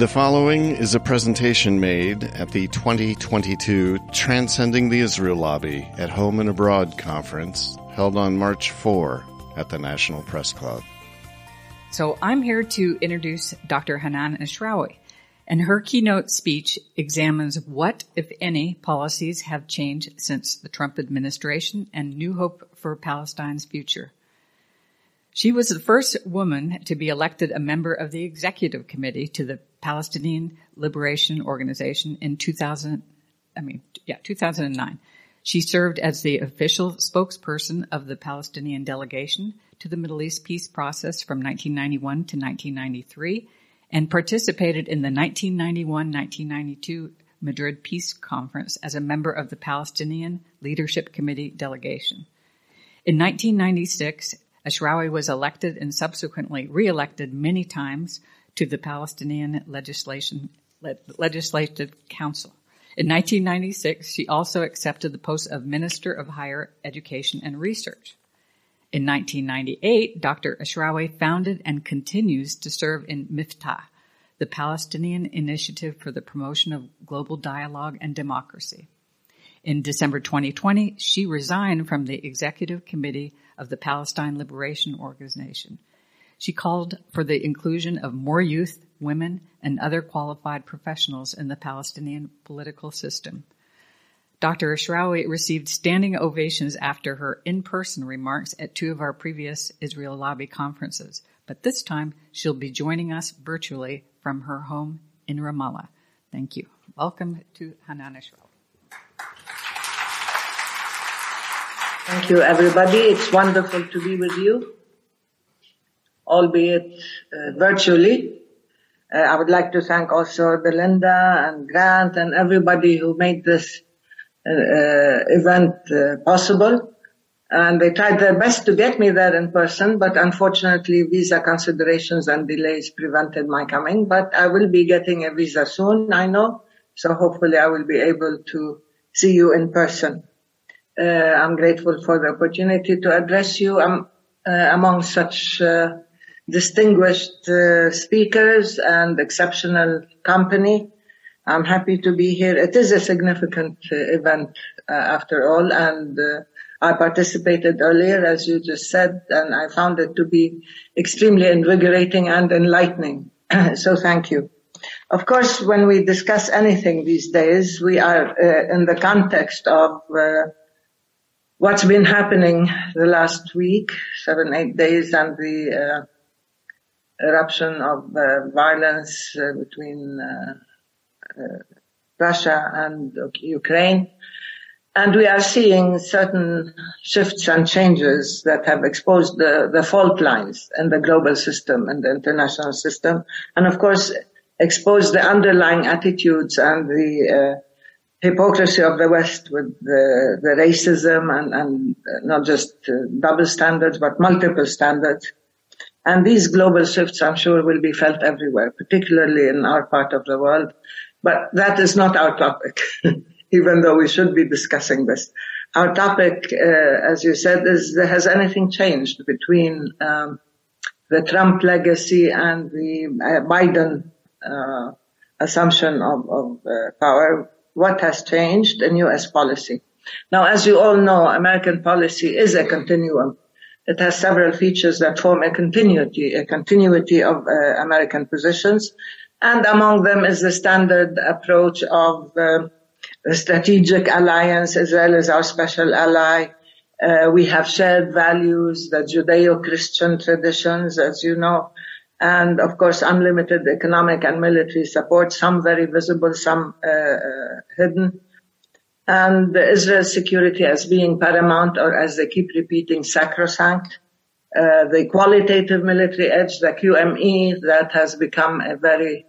The following is a presentation made at the 2022 Transcending the Israel Lobby at Home and Abroad conference held on March 4 at the National Press Club. So I'm here to introduce Dr. Hanan Ashrawi, and her keynote speech examines what, if any, policies have changed since the Trump administration and new hope for Palestine's future. She was the first woman to be elected a member of the executive committee to the Palestinian Liberation Organization in 2000, I mean, yeah, 2009. She served as the official spokesperson of the Palestinian delegation to the Middle East peace process from 1991 to 1993 and participated in the 1991-1992 Madrid Peace Conference as a member of the Palestinian Leadership Committee delegation. In 1996, Ashrawi was elected and subsequently re-elected many times to the Palestinian Legislation, Legislative Council. In 1996, she also accepted the post of Minister of Higher Education and Research. In 1998, Dr. Ashrawi founded and continues to serve in Miftah, the Palestinian Initiative for the Promotion of Global Dialogue and Democracy. In December 2020, she resigned from the executive committee of the Palestine Liberation Organization. She called for the inclusion of more youth, women, and other qualified professionals in the Palestinian political system. Dr. Ashrawi received standing ovations after her in-person remarks at two of our previous Israel Lobby conferences, but this time she'll be joining us virtually from her home in Ramallah. Thank you. Welcome to Hanan Ashrawi. Thank you, everybody. It's wonderful to be with you, albeit uh, virtually. Uh, I would like to thank also Belinda and Grant and everybody who made this uh, uh event uh, possible. And they tried their best to get me there in person, but unfortunately visa considerations and delays prevented my coming. But I will be getting a visa soon, I know. So hopefully I will be able to see you in person. Uh, I'm grateful for the opportunity to address you I'm, uh, among such uh, distinguished speakers and exceptional company. I'm happy to be here. It is a significant event after all, and I participated earlier, as you just said, and I found it to be extremely invigorating and enlightening. so thank you. Of course, when we discuss anything these days, we are uh, in the context of uh, what's been happening the last week, seven, eight days, and the uh, eruption of uh, violence uh, between uh, Russia and Ukraine. And we are seeing certain shifts and changes that have exposed the, the fault lines in the global system and the international system. And of course, exposed the underlying attitudes and the uh, hypocrisy of the West with the, the racism and, and not just uh, double standards, but multiple standards. And these global shifts, I'm sure, will be felt everywhere, particularly in our part of the world. But that is not our topic, even though we should be discussing this. Our topic, uh, as you said, is has anything changed between um, the Trump legacy and the uh, Biden uh, assumption of, of uh, power? what has changed in U.S. policy. Now, as you all know, American policy is a continuum. It has several features that form a continuity, a continuity of uh, American positions. And among them is the standard approach of uh, the strategic alliance. Israel is our special ally. Uh, we have shared values, the Judeo-Christian traditions, as you know, and of course unlimited economic and military support, some very visible, some uh, uh, hidden. And Israel's security as being paramount, or as they keep repeating, sacrosanct. Uh, the qualitative military edge, the QME, that has become a very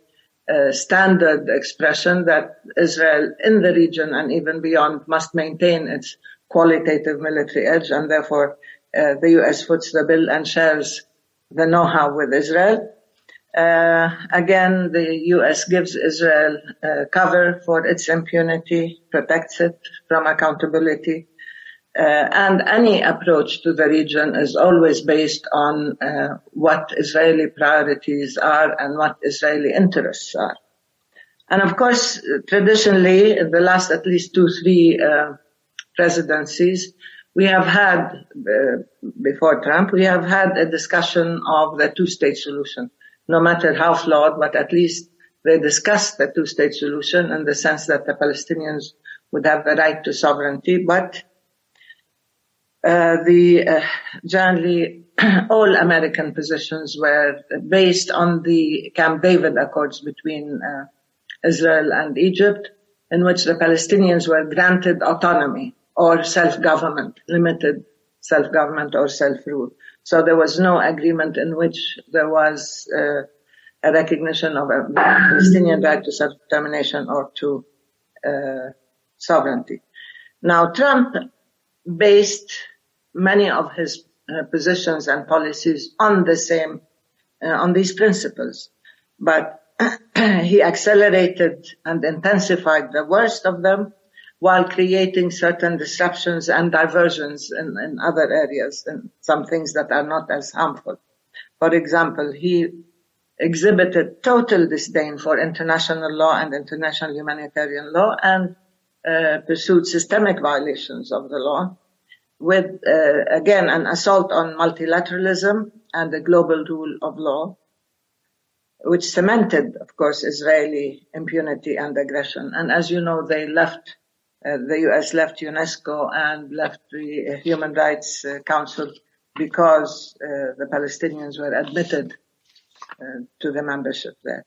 uh, standard expression that Israel in the region and even beyond must maintain its qualitative military edge, and therefore uh, the U.S. foots the bill and shares the know-how with Israel. Uh, again, the U.S. gives Israel uh, cover for its impunity, protects it from accountability. Uh, and any approach to the region is always based on uh, what Israeli priorities are and what Israeli interests are. And of course, traditionally, in the last at least two, three uh, presidencies, we have had, uh, before Trump, we have had a discussion of the two-state solution. No matter how flawed, but at least they discussed the two-state solution in the sense that the Palestinians would have the right to sovereignty, but uh, the uh, generally all American positions were based on the Camp David Accords between uh, Israel and Egypt, in which the Palestinians were granted autonomy or self-government, limited self-government or self-rule. So there was no agreement in which there was uh, a recognition of a Palestinian right to self-determination or to uh, sovereignty. Now Trump based many of his uh, positions and policies on the same, uh, on these principles. But he accelerated and intensified the worst of them while creating certain disruptions and diversions in, in other areas and some things that are not as harmful. For example, he exhibited total disdain for international law and international humanitarian law and uh, pursued systemic violations of the law with, uh, again, an assault on multilateralism and the global rule of law, which cemented, of course, Israeli impunity and aggression. And as you know, they left, uh, the U.S. left UNESCO and left the Human Rights uh, Council because uh, the Palestinians were admitted to the membership there.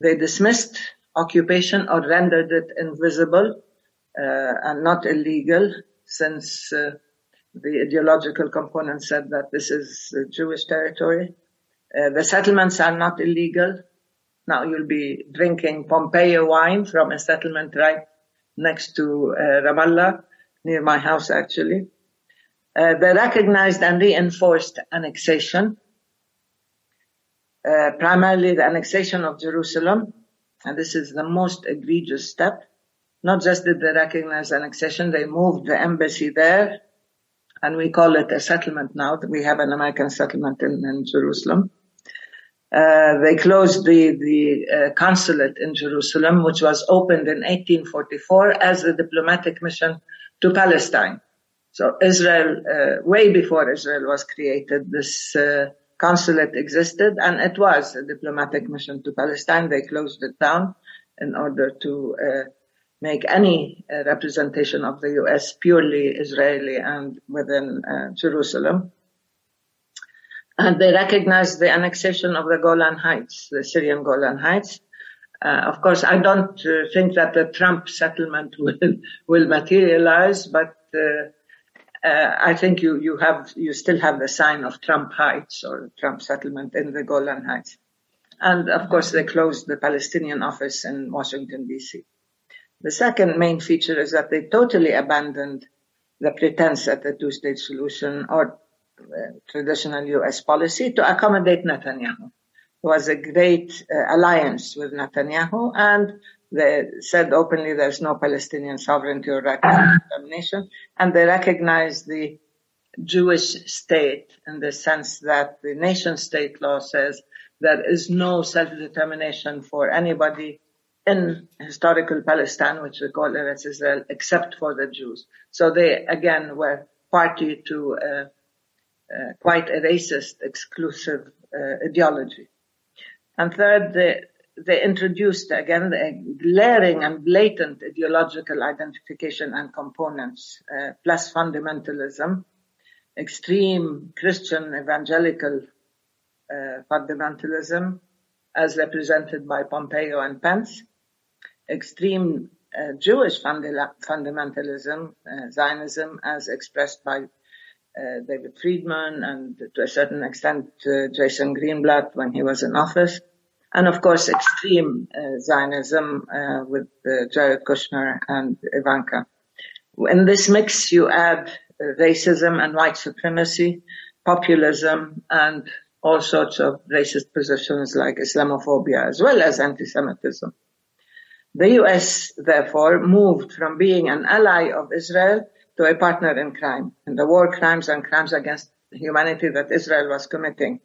They dismissed occupation or rendered it invisible and not illegal since the ideological component said that this is Jewish territory. Uh, the settlements are not illegal. Now you'll be drinking Pompeo wine from a settlement right next to uh, Ramallah, near my house actually. Uh, they recognized and reinforced annexation, uh, primarily the annexation of Jerusalem, and this is the most egregious step. Not just did they recognize annexation, they moved the embassy there and we call it a settlement now. We have an American settlement in, in Jerusalem. Uh, they closed the the uh, consulate in Jerusalem, which was opened in 1844 as a diplomatic mission to Palestine. So Israel, uh, way before Israel was created, this uh, consulate existed, and it was a diplomatic mission to Palestine. They closed it down in order to uh, make any representation of the U.S. purely Israeli and within Jerusalem. And they recognized the annexation of the Golan Heights, the Syrian Golan Heights. Uh, of course, I don't uh, think that the Trump settlement will will materialize, but uh, uh, I think you you have you still have the sign of Trump Heights or Trump settlement in the Golan Heights. And of course, they closed the Palestinian office in Washington D.C. The second main feature is that they totally abandoned the pretense at the two-state solution or uh, traditional U.S. policy to accommodate Netanyahu. It was a great uh, alliance with Netanyahu and they said openly there's no Palestinian sovereignty or right and they recognized the Jewish state in the sense that the nation state law says there is no self-determination for anybody in historical Palestine, which we call Eretz Israel, except for the Jews. So they again were party to uh, quite a racist, exclusive uh, ideology. And third, they, they introduced again the glaring and blatant ideological identification and components, uh, plus fundamentalism, extreme Christian evangelical uh, fundamentalism, as represented by Pompeo and Pence, extreme uh, Jewish fundamentalism, uh, Zionism, as expressed by uh, David Friedman and to a certain extent uh, Jason Greenblatt when he was in office. And of course, extreme uh, Zionism uh, with Jared Kushner and Ivanka. In this mix, you add racism and white supremacy, populism, and all sorts of racist positions like Islamophobia, as well as anti-Semitism. The US, therefore, moved from being an ally of Israel to a partner in crime, in the war crimes and crimes against humanity that Israel was committing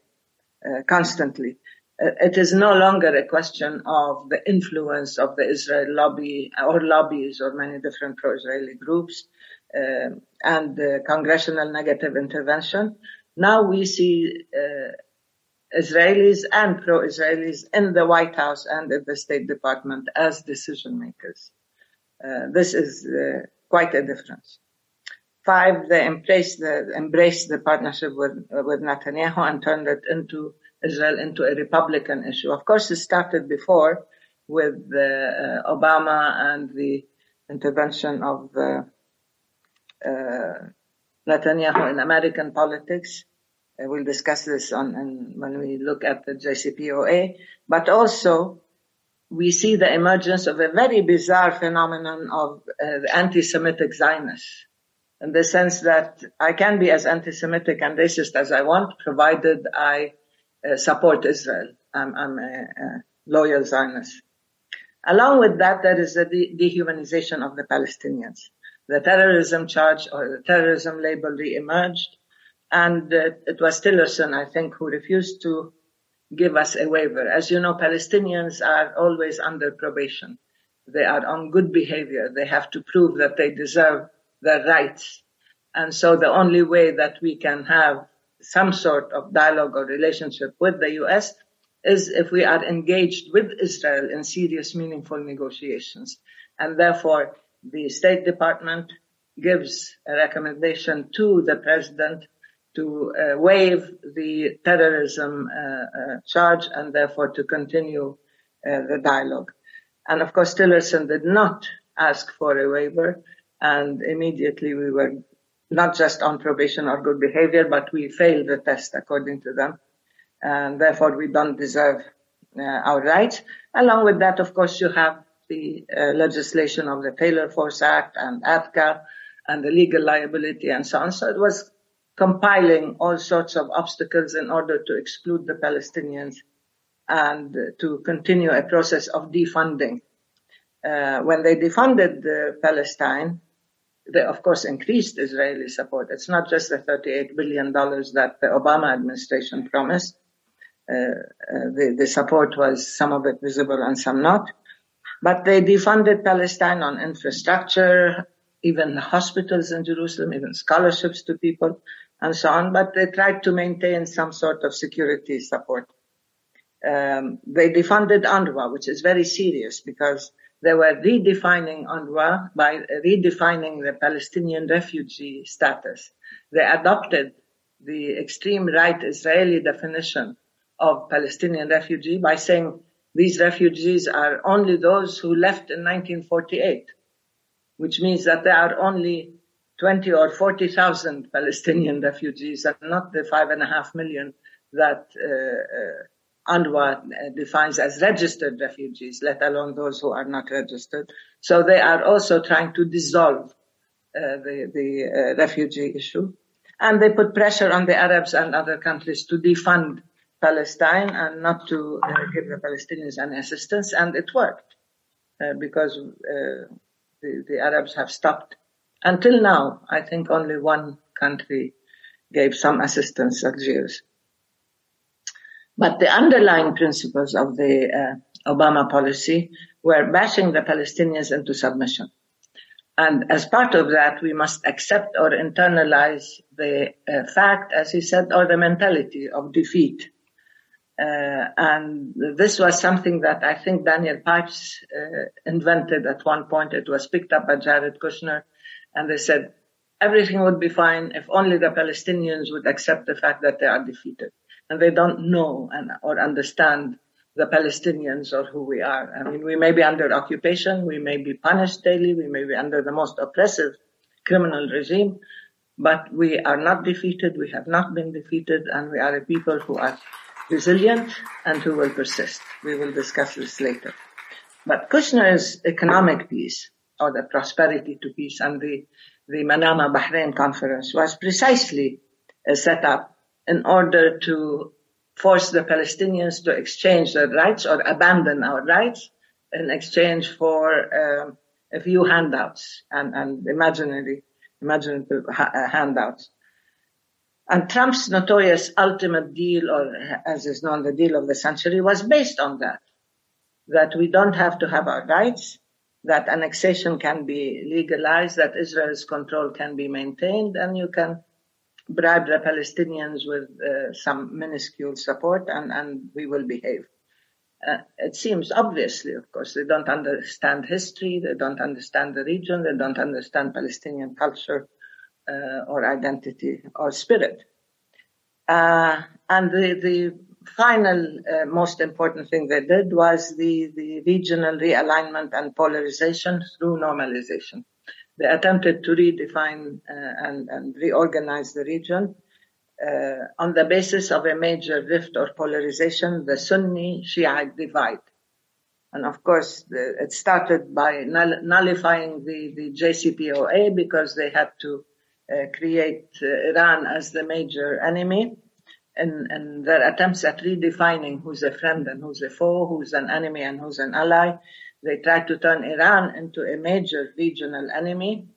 uh, constantly. Uh, it is no longer a question of the influence of the Israel lobby or lobbies or many different pro-Israeli groups uh, and congressional negative intervention. Now we see uh, Israelis and pro-Israelis in the White House and in the State Department as decision makers. Uh, this is quite a difference. Five, they embraced the, embraced the partnership with, with Netanyahu and turned it into Israel into a Republican issue. Of course, it started before with uh, Obama and the intervention of uh, Netanyahu in American politics. Uh, we'll discuss this on, on, when we look at the JCPOA, but also we see the emergence of a very bizarre phenomenon of uh, anti-Semitic Zionists in the sense that I can be as anti-Semitic and racist as I want, provided I uh, support Israel. I'm, I'm a, a, loyal Zionist. Along with that, there is the de- dehumanization of the Palestinians. The terrorism charge or the terrorism label re-emerged, and uh, it was Tillerson, I think, who refused to give us a waiver. As you know, Palestinians are always under probation. They are on good behavior. They have to prove that they deserve their rights. And so the only way that we can have some sort of dialogue or relationship with the U.S. is if we are engaged with Israel in serious, meaningful negotiations. And therefore, the State Department gives a recommendation to the president to uh, waive the terrorism uh, uh, charge and therefore to continue uh, the dialogue. And of course, Tillerson did not ask for a waiver, and immediately we were not just on probation or good behavior, but we failed the test according to them, and therefore we don't deserve uh, our rights. Along with that, of course, you have the uh, legislation of the Taylor Force Act and ATCA and the legal liability and so on. So it was compiling all sorts of obstacles in order to exclude the Palestinians and to continue a process of defunding. Uh, when they defunded Palestine, they of course increased Israeli support. It's not just the $38 billion that the Obama administration promised. Uh, uh, the, the support was some of it visible and some not. But they defunded Palestine on infrastructure, even hospitals in Jerusalem, even scholarships to people and so on, but they tried to maintain some sort of security support. Um, they defunded UNRWA, which is very serious because they were redefining UNRWA by redefining the Palestinian refugee status. They adopted the extreme right Israeli definition of Palestinian refugee by saying these refugees are only those who left in 1948, which means that there are only 20 or 40,000 Palestinian refugees and not the five and a half million that uh, uh, UNRWA uh, defines as registered refugees, let alone those who are not registered. So they are also trying to dissolve uh, the, the uh, refugee issue. And they put pressure on the Arabs and other countries to defund Palestine and not to uh, give the Palestinians any assistance. And it worked because the, the Arabs have stopped until now, I think only one country gave some assistance, Algiers. But the underlying principles of the uh, Obama policy were bashing the Palestinians into submission. And as part of that, we must accept or internalize the uh, fact, as he said, or the mentality of defeat. Uh, and this was something that I think Daniel Pipes uh, invented at one point. It was picked up by Jared Kushner and they said everything would be fine if only the Palestinians would accept the fact that they are defeated. And they don't know and, or understand the Palestinians or who we are. I mean, we may be under occupation, we may be punished daily, we may be under the most oppressive criminal regime, but we are not defeated, we have not been defeated, and we are a people who are resilient and who will persist. We will discuss this later. But Kushner's economic peace, or the prosperity to peace and the, the Manama Bahrain conference was precisely set up in order to force the Palestinians to exchange their rights or abandon our rights in exchange for um, a few handouts and, and imaginary ha- handouts. And Trump's notorious ultimate deal, or as is known, the deal of the century, was based on that. That we don't have to have our rights, that annexation can be legalized, that Israel's control can be maintained, and you can bribe the Palestinians with uh, some minuscule support, and, and we will behave. Uh, it seems obviously, of course, they don't understand history, they don't understand the region, they don't understand Palestinian culture, uh, or identity or spirit. Uh, and the, the final uh, most important thing they did was the, the regional realignment and polarization through normalization. They attempted to redefine uh, and, and, reorganize the region uh, on the basis of a major rift or polarization, the Sunni Shiite divide. And of course, the, it started by null- nullifying the, the JCPOA because they had to uh, create uh, Iran as the major enemy and their attempts at redefining who's a friend and who's a foe, who's an enemy and who's an ally. They tried to turn Iran into a major regional enemy,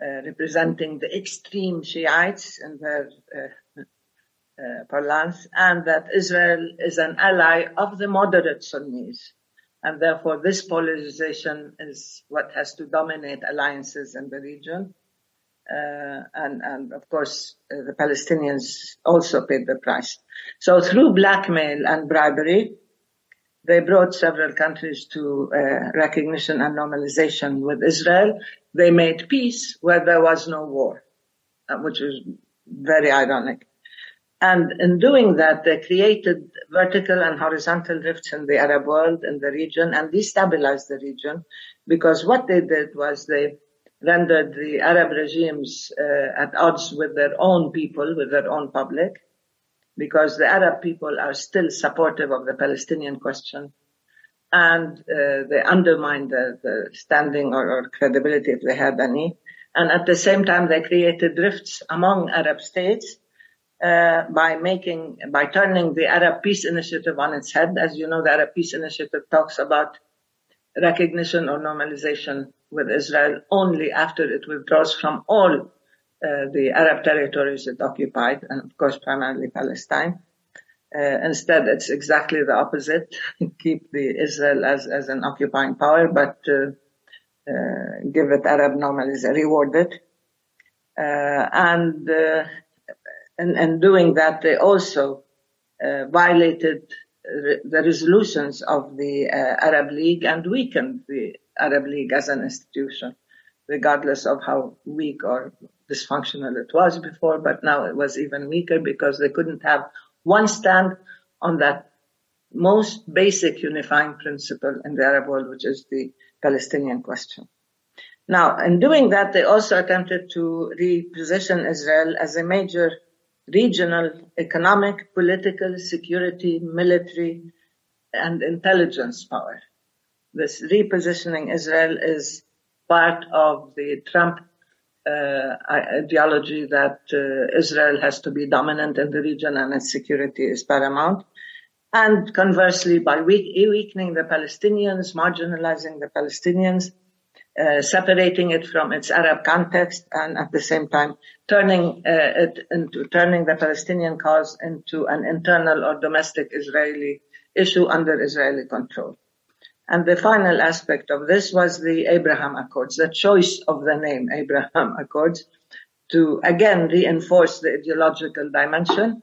uh, representing the extreme Shiites in their uh, uh, parlance, and that Israel is an ally of the moderate Sunnis. And therefore, this polarization is what has to dominate alliances in the region. Uh, and, and of course uh, the Palestinians also paid the price. So through blackmail and bribery, they brought several countries to uh, recognition and normalization with Israel. They made peace where there was no war, uh, which is very ironic. And in doing that, they created vertical and horizontal rifts in the Arab world, in the region, and destabilized the region because what they did was they rendered the Arab regimes uh, at odds with their own people, with their own public, because the Arab people are still supportive of the Palestinian question. And uh, they undermine the, the standing or, or, credibility if they had any. And at the same time, they created rifts among Arab states uh, by making, by turning the Arab Peace Initiative on its head. As you know, the Arab Peace Initiative talks about recognition or normalization with Israel only after it withdraws from all the Arab territories it occupied, and of course primarily Palestine. Uh, instead, it's exactly the opposite. Keep the Israel as, as an occupying power, but uh, uh give it Arab normalization, reward it. Uh, and uh, in, in, doing that, they also violated the resolutions of the uh, Arab League and weakened the Arab League as an institution, regardless of how weak or dysfunctional it was before. But now it was even weaker because they couldn't have one stand on that most basic unifying principle in the Arab world, which is the Palestinian question. Now, in doing that, they also attempted to reposition Israel as a major regional, economic, political, security, military, and intelligence power. This repositioning Israel is part of the Trump ideology that uh, Israel has to be dominant in the region and its security is paramount. And conversely, by weakening the Palestinians, marginalizing the Palestinians, uh, separating it from its Arab context and at the same time turning uh, it into turning the Palestinian cause into an internal or domestic Israeli issue under Israeli control. And the final aspect of this was the Abraham Accords, the choice of the name Abraham Accords to again reinforce the ideological dimension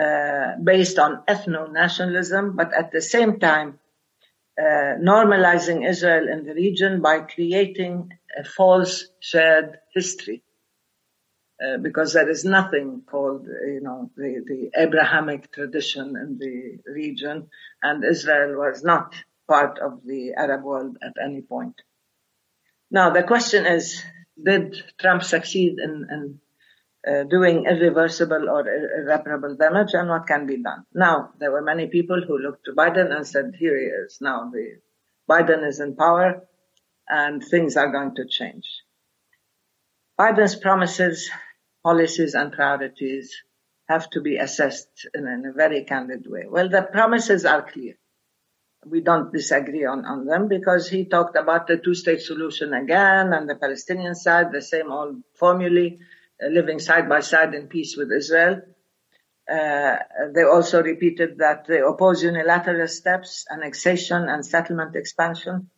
uh, based on ethno-nationalism, but at the same time uh, normalizing Israel in the region by creating a false shared history. Uh, because there is nothing called, you know, the, the Abrahamic tradition in the region, and Israel was not part of the Arab world at any point. Now, the question is, did Trump succeed in, in uh, doing irreversible or irreparable damage and what can be done. Now, there were many people who looked to Biden and said, here he is. Now the Biden is in power and things are going to change. Biden's promises, policies and priorities have to be assessed in, in a very candid way. Well, the promises are clear. We don't disagree on, on them because he talked about the two-state solution again and the Palestinian side, the same old formulae, uh, living side by side in peace with Israel. Uh, they also repeated that they oppose unilateral steps, annexation and settlement expansion.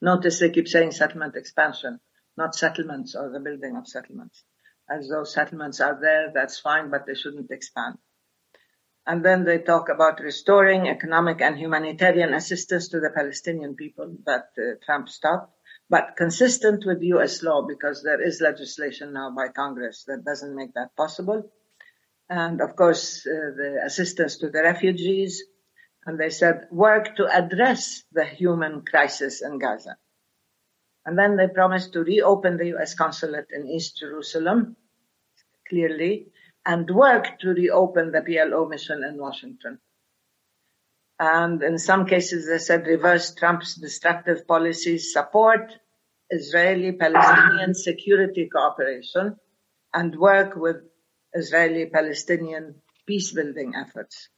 Notice they keep saying settlement expansion, not settlements or the building of settlements. As though settlements are there, that's fine, but they shouldn't expand. And then they talk about restoring economic and humanitarian assistance to the Palestinian people that uh, Trump stopped, but consistent with U.S. law because there is legislation now by Congress that doesn't make that possible. And of course, uh, the assistance to the refugees. And they said work to address the human crisis in Gaza. And then they promised to reopen the U.S. consulate in East Jerusalem, clearly, and work to reopen the PLO mission in Washington. And in some cases, they said reverse Trump's destructive policies, support Israeli-Palestinian security cooperation, and work with Israeli-Palestinian peace-building efforts.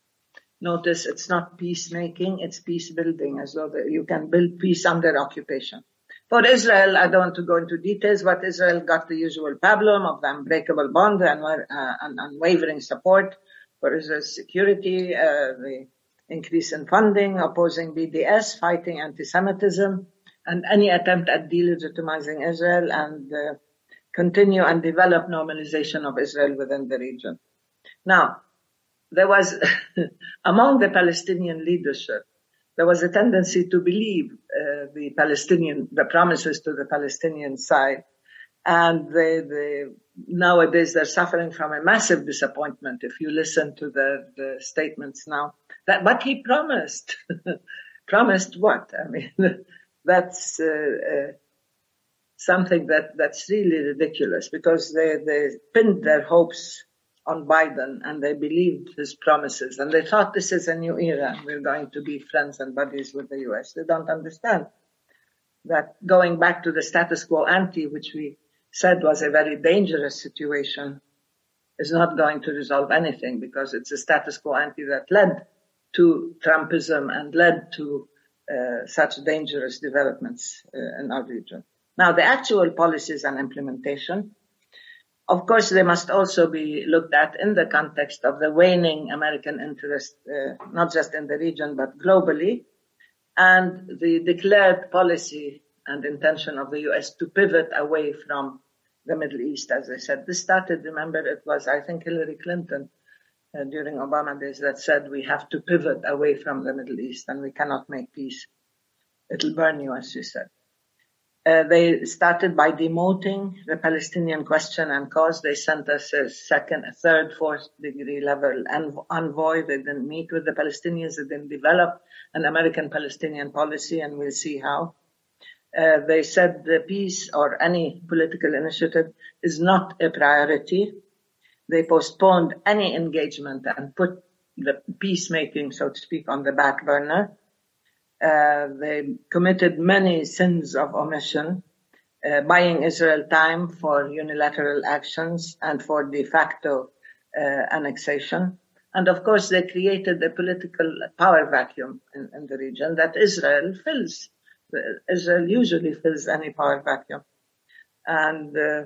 Notice it's not peacemaking, it's peace building, as though you can build peace under occupation. For Israel, I don't want to go into details, but Israel got the usual problem of the unbreakable bond and, uh, unwavering support for Israel's security, uh, the increase in funding, opposing BDS, fighting anti-Semitism, and any attempt at delegitimizing Israel and uh, continue and develop normalization of Israel within the region. Now, there was among the Palestinian leadership there was a tendency to believe uh, the Palestinian, the promises to the Palestinian side. And they, they, nowadays they're suffering from a massive disappointment if you listen to the, the statements now. That, but he promised. promised what? I mean, that's uh, uh, something that, that's really ridiculous because they, they pinned their hopes on Biden and they believed his promises and they thought this is a new era. We're going to be friends and buddies with the US. They don't understand that going back to the status quo ante, which we said was a very dangerous situation, is not going to resolve anything because it's a status quo ante that led to Trumpism and led to uh, such dangerous developments uh, in our region. Now, the actual policies and implementation of course, they must also be looked at in the context of the waning American interest, uh, not just in the region, but globally, and the declared policy and intention of the U.S. to pivot away from the Middle East, as I said. This started, remember, it was, I think, Hillary Clinton uh, during Obama days that said we have to pivot away from the Middle East and we cannot make peace. It'll burn you, as she said. Uh, they started by demoting the Palestinian question and cause. They sent us a second, a third, fourth degree level envoy. They didn't meet with the Palestinians. They didn't develop an American Palestinian policy, and we'll see how. Uh, they said the peace or any political initiative is not a priority. They postponed any engagement and put the peacemaking, so to speak, on the back burner. Uh, they committed many sins of omission, uh, buying Israel time for unilateral actions and for de facto uh, annexation. And of course, they created a political power vacuum in, in the region that Israel fills. Israel usually fills any power vacuum. And uh,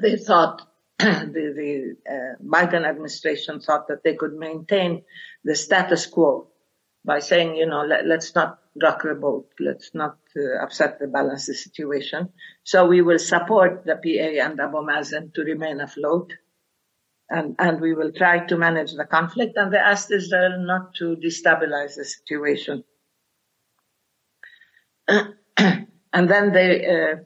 they thought, the, the uh, Biden administration thought that they could maintain the status quo by saying, you know, let, us not rock the boat. Let's not uh, upset the balance of the situation. So we will support the PA and Abu Mazen to remain afloat. And, and we will try to manage the conflict. And they asked Israel not to destabilize the situation. and then they, uh,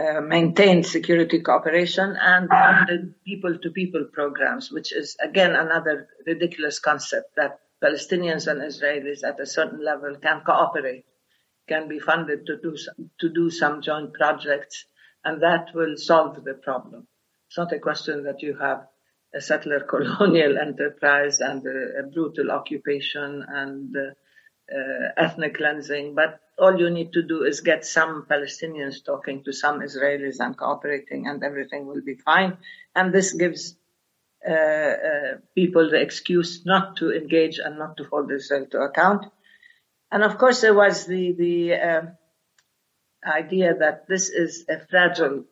uh, maintained security cooperation and funded people-to-people programs, which is again another ridiculous concept that Palestinians and Israelis at a certain level can cooperate, can be funded to do some, to do some joint projects, and that will solve the problem. It's not a question that you have a settler colonial enterprise and a, a brutal occupation and uh, ethnic cleansing, but all you need to do is get some Palestinians talking to some Israelis and cooperating and everything will be fine. And this gives uh, uh, people the excuse not to engage and not to hold Israel to account. And of course, there was the the uh, idea that this is a fragile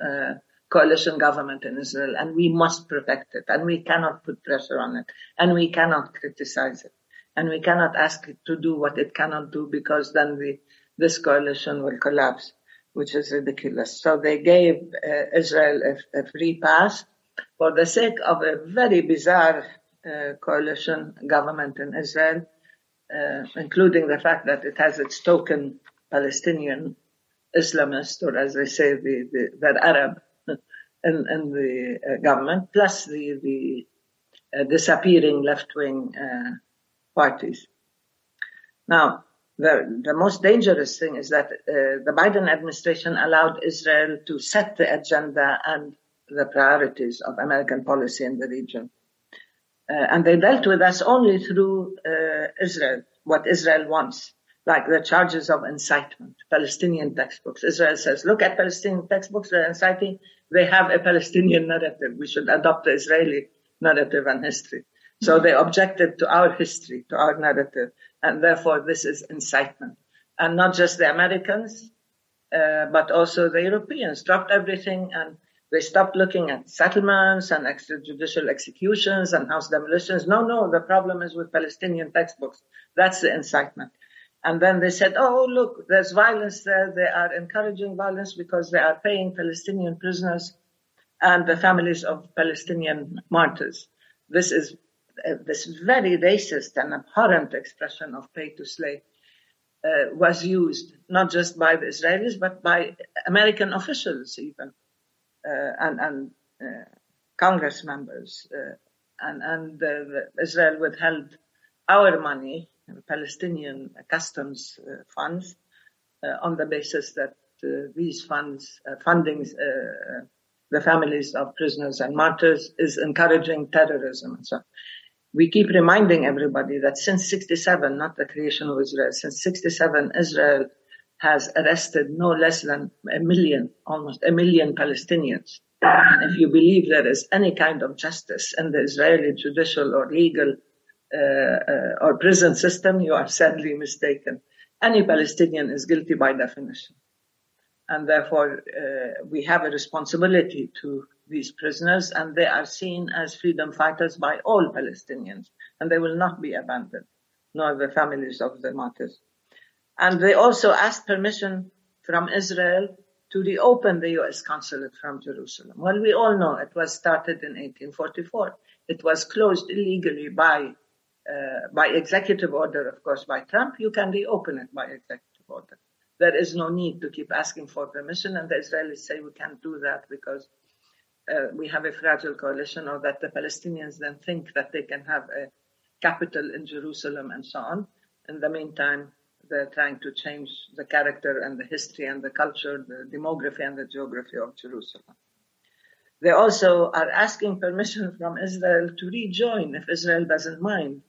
uh, coalition government in Israel, and we must protect it, and we cannot put pressure on it, and we cannot criticize it, and we cannot ask it to do what it cannot do because then the, this coalition will collapse, which is ridiculous. So they gave uh, Israel a, a free pass for the sake of a very bizarre uh, coalition government in Israel, uh, including the fact that it has its token Palestinian Islamist, or as they say, the, the, that Arab in, in the uh, government, plus the, the uh, disappearing left-wing uh, parties. Now, the, the most dangerous thing is that uh, the Biden administration allowed Israel to set the agenda and the priorities of American policy in the region. Uh, and they dealt with us only through uh, Israel, what Israel wants, like the charges of incitement, Palestinian textbooks. Israel says, look at Palestinian textbooks, they're inciting, they have a Palestinian narrative. We should adopt the Israeli narrative and history. So they objected to our history, to our narrative, and therefore this is incitement. And not just the Americans, uh, but also the Europeans dropped everything and they stopped looking at settlements and extrajudicial executions and house demolitions. No, no, the problem is with Palestinian textbooks. That's the incitement. And then they said, oh, look, there's violence there. They are encouraging violence because they are paying Palestinian prisoners and the families of Palestinian martyrs. This is this very racist and abhorrent expression of pay to slay uh, was used not just by the Israelis, but by American officials even. Uh, and, and uh, Congress members, uh, and, and Israel withheld our money, Palestinian customs funds, on the basis that these funds, fundings, the families of prisoners and martyrs is encouraging terrorism and so on. We keep reminding everybody that since 67, not the creation of Israel, since 67, Israel has arrested no less than a million, almost a million Palestinians. And if you believe there is any kind of justice in the Israeli judicial or legal uh, uh, or prison system, you are sadly mistaken. Any Palestinian is guilty by definition. And therefore, uh, we have a responsibility to these prisoners, and they are seen as freedom fighters by all Palestinians, and they will not be abandoned, nor the families of the martyrs. And they also asked permission from Israel to reopen the U.S. consulate from Jerusalem. Well, we all know it was started in 1844. It was closed illegally by uh, by executive order, of course, by Trump. You can reopen it by executive order. There is no need to keep asking for permission, and the Israelis say we can't do that because uh, we have a fragile coalition, or that the Palestinians then think that they can have a capital in Jerusalem and so on. In the meantime, they're trying to change the character and the history and the culture, the demography and the geography of Jerusalem. They also are asking permission from Israel to rejoin, if Israel doesn't mind,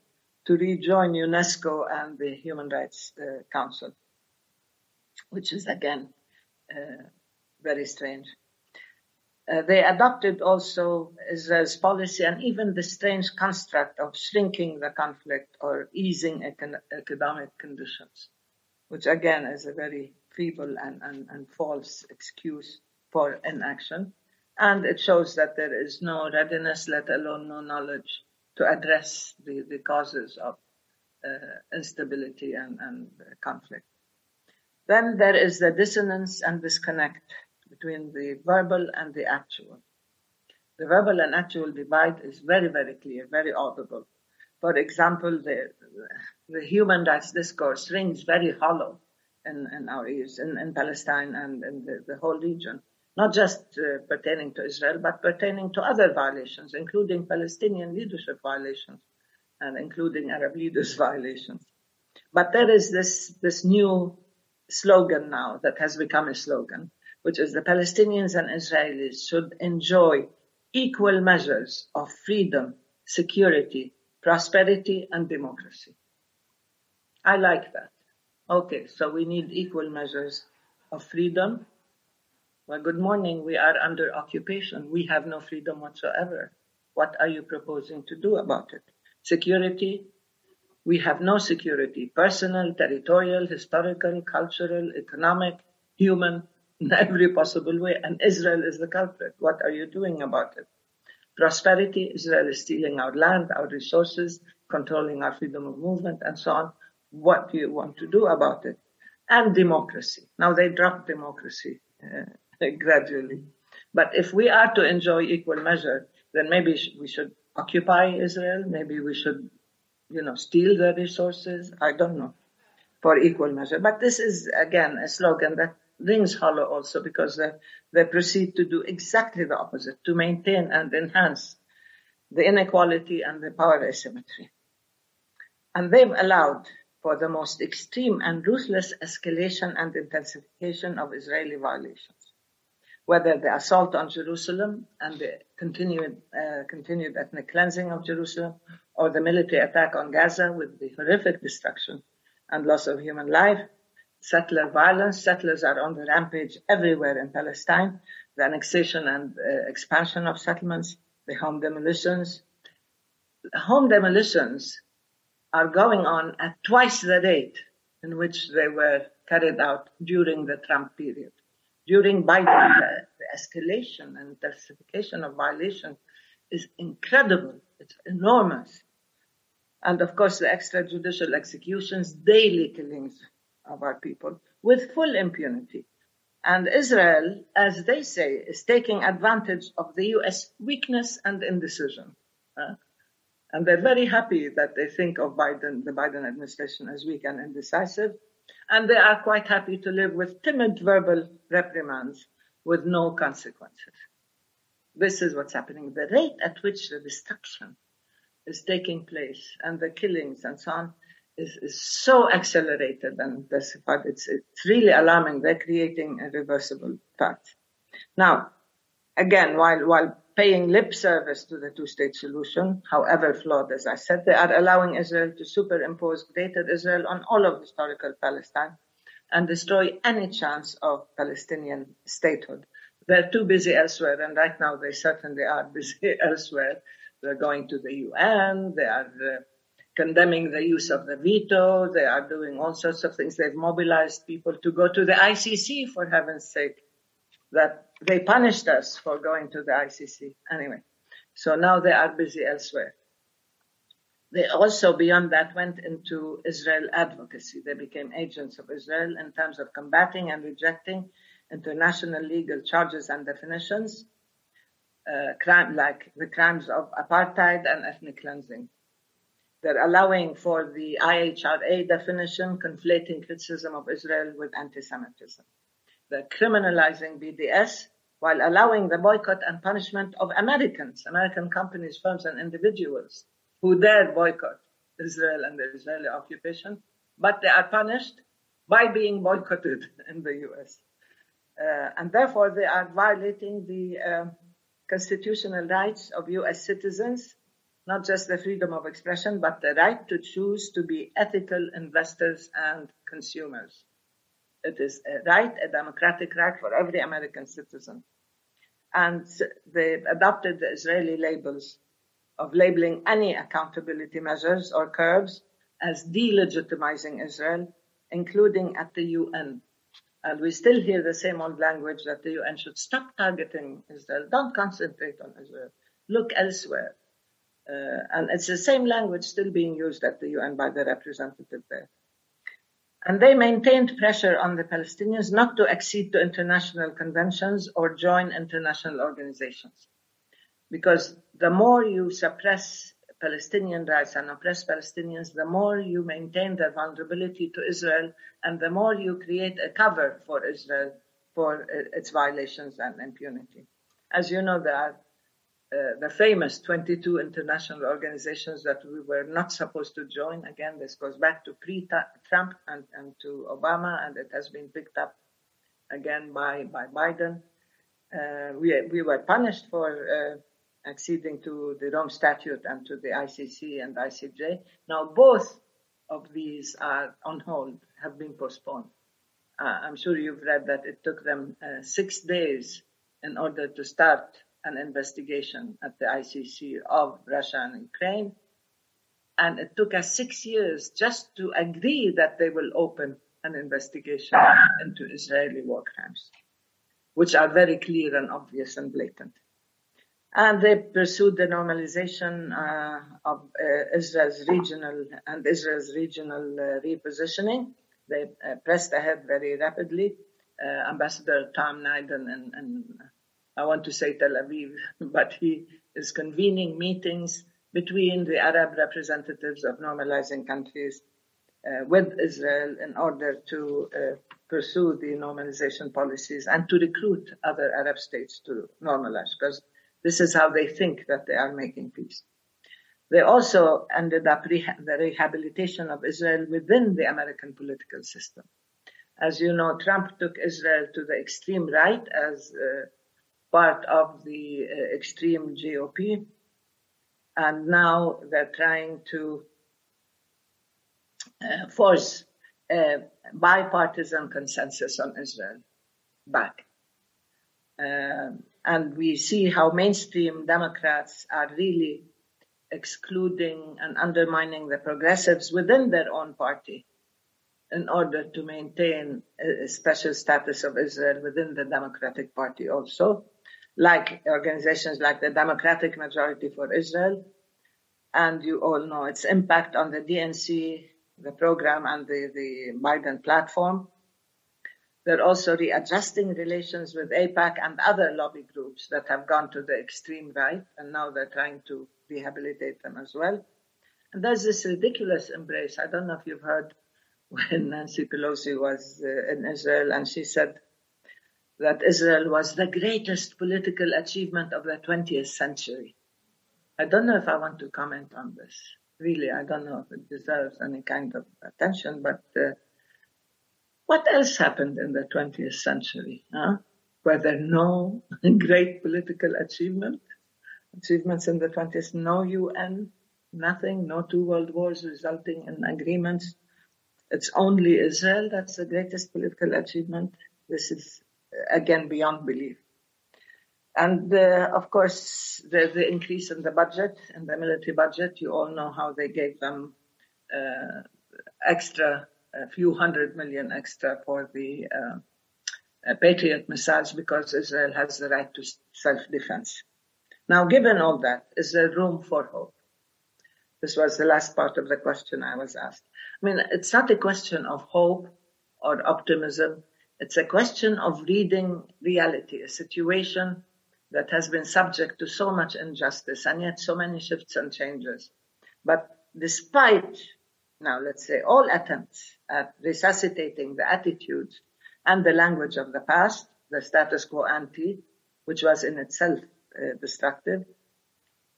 to rejoin UNESCO and the Human Rights uh, Council, which is again uh, very strange. Uh, they adopted also Israel's policy and even the strange construct of shrinking the conflict or easing econ- economic conditions, which again is a very feeble and, and, and false excuse for inaction. And it shows that there is no readiness, let alone no knowledge, to address the, the causes of uh, instability and, and conflict. Then there is the dissonance and disconnect between the verbal and the actual. The verbal and actual divide is very, very clear, very audible. For example, the, the human rights discourse rings very hollow in, in our ears, in, in Palestine and in the, the whole region. Not just uh, pertaining to Israel, but pertaining to other violations, including Palestinian leadership violations and including Arab leaders violations. But there is this, this new slogan now that has become a slogan, which is the Palestinians and Israelis should enjoy equal measures of freedom, security, prosperity, and democracy. I like that. Okay, so we need equal measures of freedom. Well, good morning. We are under occupation. We have no freedom whatsoever. What are you proposing to do about it? Security? We have no security. Personal, territorial, historical, cultural, economic, human, in every possible way. And Israel is the culprit. What are you doing about it? Prosperity? Israel is stealing our land, our resources, controlling our freedom of movement and so on. What do you want to do about it? And democracy. Now they dropped democracy uh, gradually. But if we are to enjoy equal measure, then maybe we should occupy Israel. Maybe we should, you know, steal their resources. I don't know for equal measure. But this is again a slogan that rings hollow also because they, they proceed to do exactly the opposite, to maintain and enhance the inequality and the power asymmetry. And they've allowed for the most extreme and ruthless escalation and intensification of Israeli violations whether the assault on Jerusalem and the continued, uh, continued ethnic cleansing of Jerusalem or the military attack on Gaza with the horrific destruction and loss of human life, settler violence. Settlers are on the rampage everywhere in Palestine, the annexation and uh, expansion of settlements, the home demolitions. Home demolitions are going on at twice the rate in which they were carried out during the Trump period during Biden, the, the escalation and intensification of violation is incredible. It's enormous. And of course, the extrajudicial executions, daily killings of our people with full impunity. And Israel, as they say, is taking advantage of the U.S. weakness and indecision. Uh, and they're very happy that they think of Biden, the Biden administration as weak and indecisive and they are quite happy to live with timid verbal reprimands with no consequences. This is what's happening. The rate at which the destruction is taking place and the killings and so on is, is so accelerated and intensified. It's, it's really alarming. They're creating a reversible facts. Now, again, while, while paying lip service to the two-state solution, however flawed, as I said. They are allowing Israel to superimpose Greater Israel on all of historical Palestine and destroy any chance of Palestinian statehood. They're too busy elsewhere, and right now they certainly are busy elsewhere. They're going to the UN, they are uh, condemning the use of the veto, they are doing all sorts of things. They've mobilized people to go to the ICC, for heaven's sake that they punished us for going to the ICC anyway. So now they are busy elsewhere. They also, beyond that, went into Israel advocacy. They became agents of Israel in terms of combating and rejecting international legal charges and definitions, uh, crime, like the crimes of apartheid and ethnic cleansing. They're allowing for the IHRA definition, conflating criticism of Israel with anti-Semitism the criminalizing BDS while allowing the boycott and punishment of Americans, American companies, firms, and individuals who dare boycott Israel and the Israeli occupation, but they are punished by being boycotted in the U.S. Uh, and therefore, they are violating the uh, constitutional rights of U.S. citizens, not just the freedom of expression, but the right to choose to be ethical investors and consumers. It is a right, a democratic right for every American citizen. And they adopted the Israeli labels of labeling any accountability measures or curbs as delegitimizing Israel, including at the UN. And we still hear the same old language that the UN should stop targeting Israel. Don't concentrate on Israel. Look elsewhere. Uh, and it's the same language still being used at the UN by the representative there. And they maintained pressure on the Palestinians not to accede to international conventions or join international organizations. Because the more you suppress Palestinian rights and oppress Palestinians, the more you maintain their vulnerability to Israel and the more you create a cover for Israel for its violations and impunity. As you know, there are uh, the famous 22 international organizations that we were not supposed to join. Again, this goes back to pre-Trump and, and to Obama, and it has been picked up again by, by Biden. Uh, we, we were punished for uh, acceding to the Rome Statute and to the ICC and ICJ. Now both of these are on hold, have been postponed. Uh, I'm sure you've read that it took them uh, six days in order to start an investigation at the ICC of Russia and Ukraine. And it took us six years just to agree that they will open an investigation into Israeli war crimes, which are very clear and obvious and blatant. And they pursued the normalization uh, of uh, Israel's regional and Israel's regional uh, repositioning. They uh, pressed ahead very rapidly. Uh, Ambassador Tom Nides and, and I want to say Tel Aviv, but he is convening meetings between the Arab representatives of normalizing countries uh, with Israel in order to uh, pursue the normalization policies and to recruit other Arab states to normalize, because this is how they think that they are making peace. They also ended up reha- the rehabilitation of Israel within the American political system. As you know, Trump took Israel to the extreme right as uh, part of the uh, extreme GOP. And now they're trying to uh, force a bipartisan consensus on Israel back. Um, and we see how mainstream Democrats are really excluding and undermining the progressives within their own party in order to maintain a special status of Israel within the Democratic Party also like organizations like the Democratic Majority for Israel. And you all know its impact on the DNC, the program and the, the Biden platform. They're also readjusting relations with AIPAC and other lobby groups that have gone to the extreme right, and now they're trying to rehabilitate them as well. And there's this ridiculous embrace. I don't know if you've heard when Nancy Pelosi was uh, in Israel and she said that Israel was the greatest political achievement of the 20th century. I don't know if I want to comment on this. Really, I don't know if it deserves any kind of attention, but uh, what else happened in the 20th century? Huh? Were there no great political achievement? Achievements in the 20th, no UN, nothing, no two world wars resulting in agreements. It's only Israel that's the greatest political achievement. This is again beyond belief. And uh, of course, the, the, increase in the budget, in the military budget, you all know how they gave them uh, extra, a few hundred million extra for the uh, Patriot missiles because Israel has the right to self-defense. Now, given all that, is there room for hope? This was the last part of the question I was asked. I mean, it's not a question of hope or optimism. It's a question of reading reality, a situation that has been subject to so much injustice and yet so many shifts and changes. But despite now, let's say all attempts at resuscitating the attitudes and the language of the past, the status quo ante, which was in itself uh, destructive,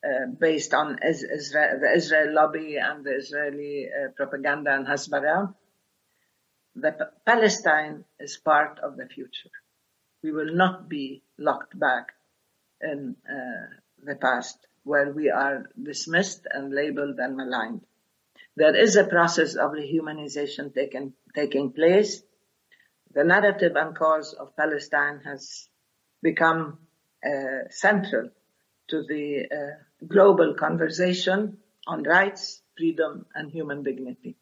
uh, based on Israel, the Israel lobby and the Israeli uh, propaganda and Hasbara, that Palestine is part of the future. We will not be locked back in uh, the past where we are dismissed and labeled and maligned. There is a process of rehumanization taking, taking place. The narrative and cause of Palestine has become uh, central to the uh, global conversation on rights, freedom, and human dignity.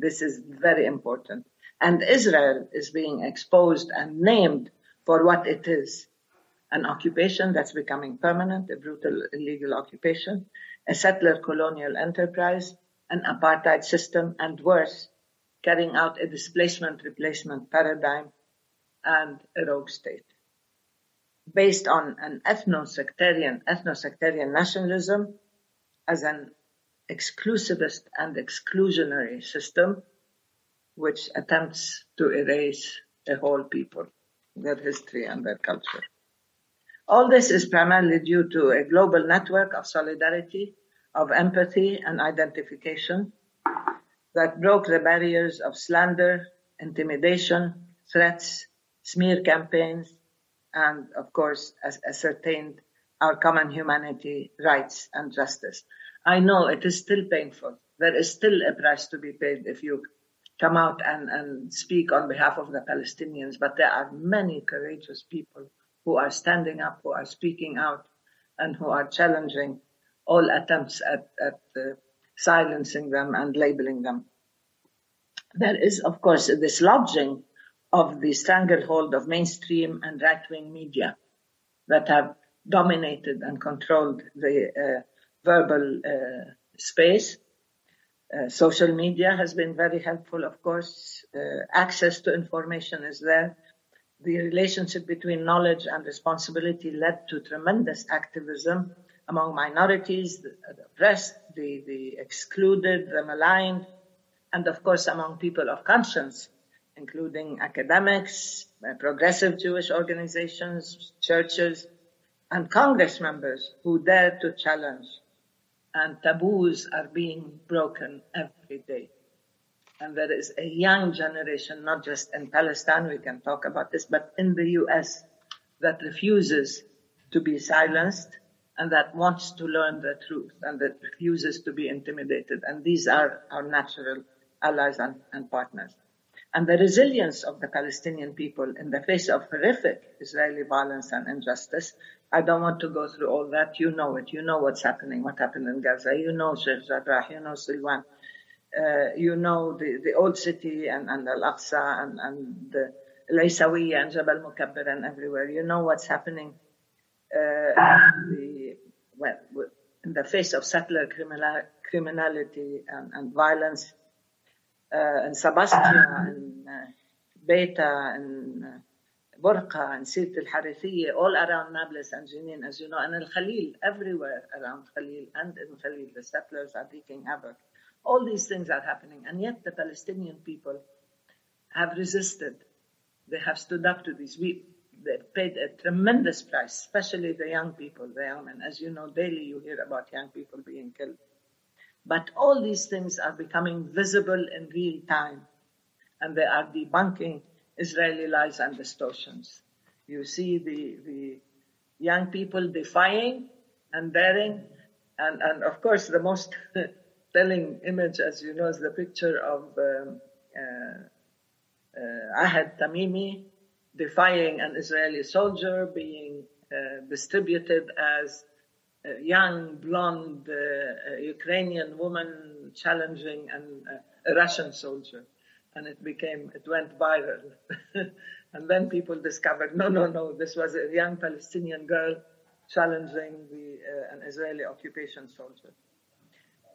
This is very important. And Israel is being exposed and named for what it is. An occupation that's becoming permanent, a brutal illegal occupation, a settler colonial enterprise, an apartheid system, and worse, carrying out a displacement replacement paradigm and a rogue state. Based on an ethno-sectarian, ethno-sectarian nationalism as an exclusivist and exclusionary system which attempts to erase a whole people, their history and their culture. All this is primarily due to a global network of solidarity, of empathy and identification that broke the barriers of slander, intimidation, threats, smear campaigns, and of course ascertained our common humanity, rights and justice. I know it is still painful. There is still a price to be paid if you come out and, and speak on behalf of the Palestinians, but there are many courageous people who are standing up, who are speaking out, and who are challenging all attempts at, at uh, silencing them and labeling them. There is, of course, this lodging of the stranglehold of mainstream and right-wing media that have dominated and controlled the uh, verbal uh, space. Uh, social media has been very helpful, of course. Uh, access to information is there. The relationship between knowledge and responsibility led to tremendous activism among minorities, the, the oppressed, the, the excluded, the maligned, and of course among people of conscience, including academics, uh, progressive Jewish organizations, churches, and Congress members who dared to challenge. And taboos are being broken every day. And there is a young generation, not just in Palestine, we can talk about this, but in the US that refuses to be silenced and that wants to learn the truth and that refuses to be intimidated. And these are our natural allies and, and partners. And the resilience of the Palestinian people in the face of horrific Israeli violence and injustice. I don't want to go through all that. You know it. You know what's happening, what happened in Gaza. You know Sheikh Jarrah. You know Silwan. Uh, you know the, the old city and, and Al-Aqsa and, and the Laysawiya and Jabal Mukabbir and everywhere. You know what's happening uh, the, well, in the face of settler criminal, criminality and, and violence uh, in Sabastia and uh, Beita and and Sirt al-Harithiyya, all around Nablus and Jenin, as you know, and Al-Khalil, everywhere around Khalil and in Khalil, the settlers are wreaking havoc. All these things are happening, and yet the Palestinian people have resisted. They have stood up to these. We, they paid a tremendous price, especially the young people, the young men. As you know, daily you hear about young people being killed. But all these things are becoming visible in real time, and they are debunking Israeli lies and distortions. You see the, the young people defying and daring, and, and of course the most telling image, as you know, is the picture of um, uh, uh, Ahed Tamimi defying an Israeli soldier, being uh, distributed as a young, blonde uh, Ukrainian woman challenging an, uh, a Russian soldier. And it became, it went viral. and then people discovered, no, no, no, this was a young Palestinian girl challenging the, uh, an Israeli occupation soldier.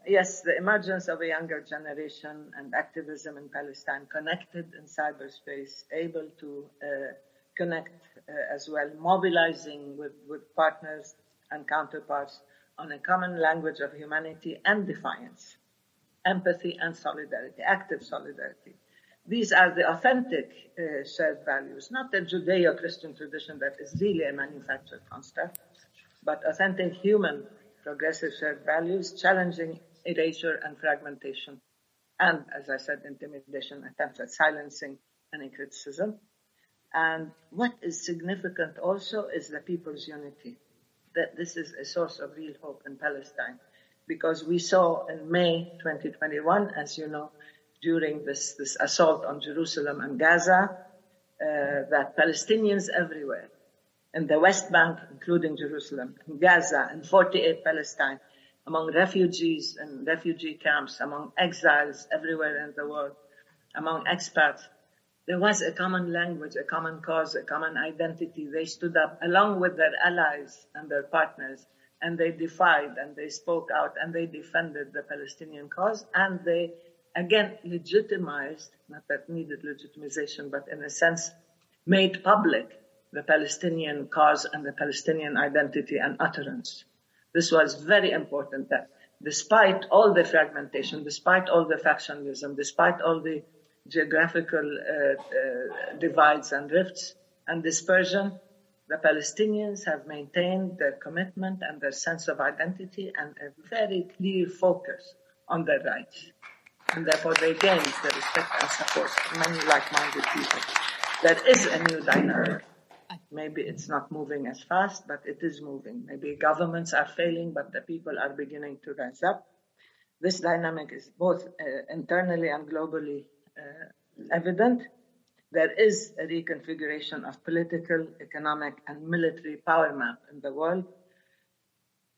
Yes, the emergence of a younger generation and activism in Palestine connected in cyberspace, able to uh, connect uh, as well, mobilizing with, with partners and counterparts on a common language of humanity and defiance, empathy and solidarity, active solidarity. These are the authentic uh, shared values, not the Judeo-Christian tradition that is really a manufactured construct, but authentic human progressive shared values, challenging erasure and fragmentation, and, as I said, intimidation, attempts at silencing any criticism. And what is significant also is the people's unity. That this is a source of real hope in Palestine. Because we saw in May 2021, as you know, during this, this assault on Jerusalem and Gaza, uh, that Palestinians everywhere, in the West Bank, including Jerusalem, in Gaza, in 48 Palestine, among refugees and refugee camps, among exiles everywhere in the world, among expats. There was a common language, a common cause, a common identity. They stood up along with their allies and their partners and they defied and they spoke out and they defended the Palestinian cause and they again legitimized, not that needed legitimization, but in a sense made public the Palestinian cause and the Palestinian identity and utterance. This was very important that despite all the fragmentation, despite all the factionalism, despite all the geographical uh, uh, divides and rifts and dispersion, the Palestinians have maintained their commitment and their sense of identity and a very clear focus on their rights. And therefore they gained the respect and support of many like-minded people. There is a new dynamic Maybe it's not moving as fast, but it is moving. Maybe governments are failing, but the people are beginning to rise up. This dynamic is both uh, internally and globally uh, evident. there is a reconfiguration of political, economic, and military power map in the world.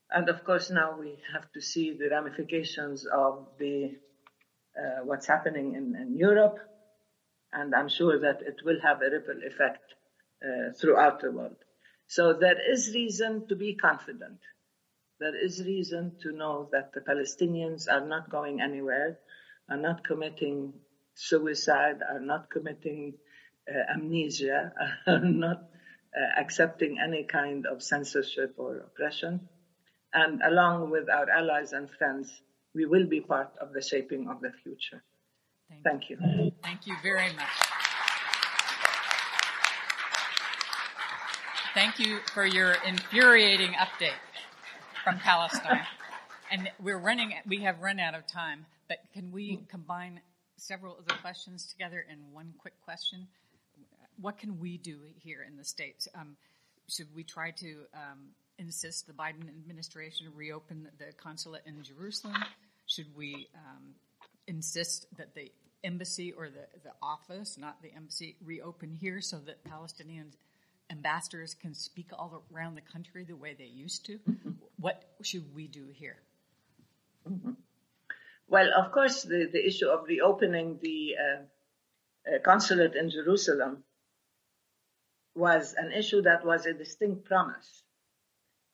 And of course, now we have to see the ramifications of the uh, what's happening in, in, Europe, and I'm sure that it will have a ripple effect uh, throughout the world. So there is reason to be confident. There is reason to know that the Palestinians are not going anywhere, are not committing suicide, are not committing uh, amnesia, are not uh, accepting any kind of censorship or oppression. And along with our allies and friends, we will be part of the shaping of the future. Thank, Thank you. you. Thank you very much. Thank you for your infuriating update from Palestine. And we're running, we have run out of time, but can we combine several of the questions together in one quick question? What can we do here in the States? Um, should we try to um, insist the Biden administration reopen the consulate in Jerusalem? Should we um, insist that the embassy or the, the office, not the embassy, reopen here so that Palestinian ambassadors can speak all around the country the way they used to. What should we do here? Mm-hmm. Well, of course, the, the issue of reopening the uh, uh, consulate in Jerusalem was an issue that was a distinct promise.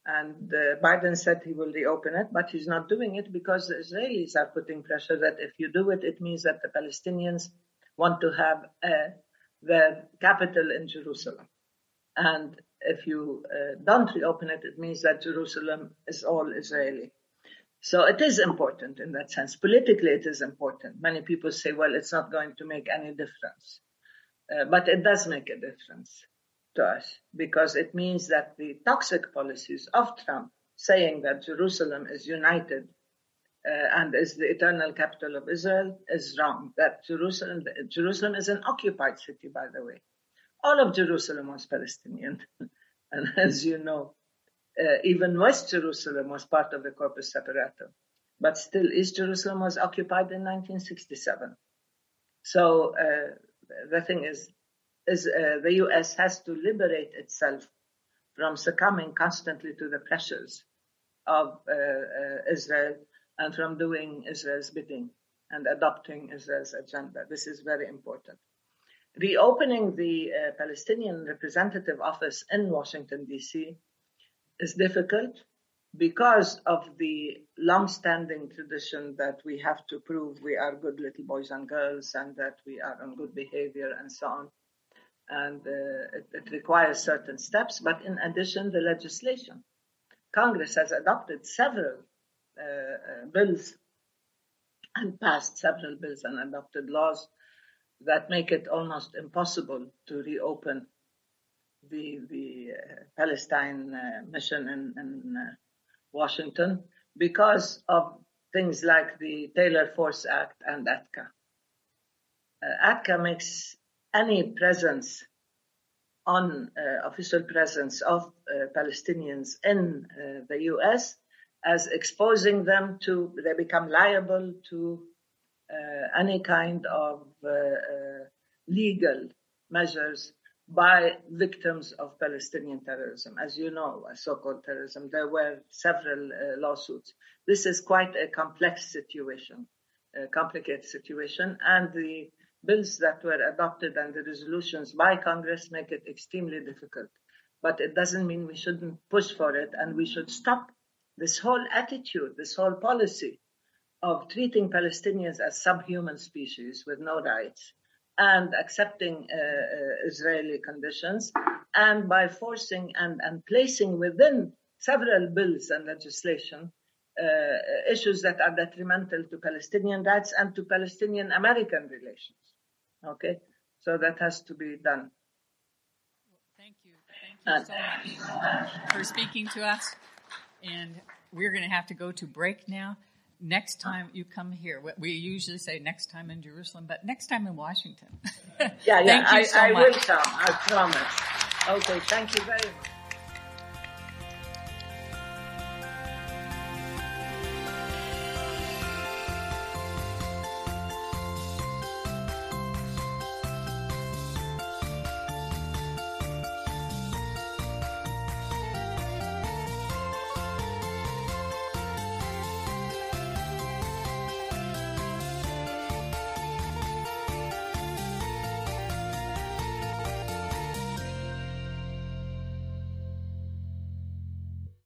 And uh, Biden said he will reopen it, but he's not doing it because the Israelis are putting pressure that if you do it, it means that the Palestinians want to have uh, their capital in Jerusalem. And if you uh, don't reopen it, it means that Jerusalem is all Israeli. So it is important in that sense. Politically, it is important. Many people say, well, it's not going to make any difference. Uh, but it does make a difference to us because it means that the toxic policies of Trump saying that Jerusalem is united uh, and is the eternal capital of Israel is wrong. That Jerusalem, Jerusalem is an occupied city, by the way all of Jerusalem was Palestinian. and as you know, uh, even West Jerusalem was part of the Corpus Separatum. But still, East Jerusalem was occupied in 1967. So uh, the thing is, is uh, the U.S. has to liberate itself from succumbing constantly to the pressures of uh, uh, Israel and from doing Israel's bidding and adopting Israel's agenda. This is very important. Reopening the uh, Palestinian representative office in Washington, D.C. is difficult because of the long-standing tradition that we have to prove we are good little boys and girls and that we are on good behavior and so on. And uh, it, it, requires certain steps, but in addition, the legislation. Congress has adopted several uh, uh bills and passed several bills and adopted laws that make it almost impossible to reopen the the uh, Palestine uh, mission in, in uh, Washington because of things like the Taylor Force Act and ATCA. ATCA makes any presence on uh, official presence of uh, Palestinians in the U.S. as exposing them to they become liable to uh, any kind of uh, uh, legal measures by victims of Palestinian terrorism. As you know, so-called terrorism, there were several uh, lawsuits. This is quite a complex situation, a complicated situation, and the bills that were adopted and the resolutions by Congress make it extremely difficult. But it doesn't mean we shouldn't push for it, and we should stop this whole attitude, this whole policy of treating Palestinians as subhuman species with no rights and accepting uh, uh, Israeli conditions, and by forcing and, and placing within several bills and legislation uh, issues that are detrimental to Palestinian rights and to Palestinian American relations. Okay, so that has to be done. Thank you. Thank you so much for speaking to us. And we're going to have to go to break now next time you come here, we usually say next time in Jerusalem, but next time in Washington. yeah, yeah, I, so I will come. I promise. Okay, thank you very much.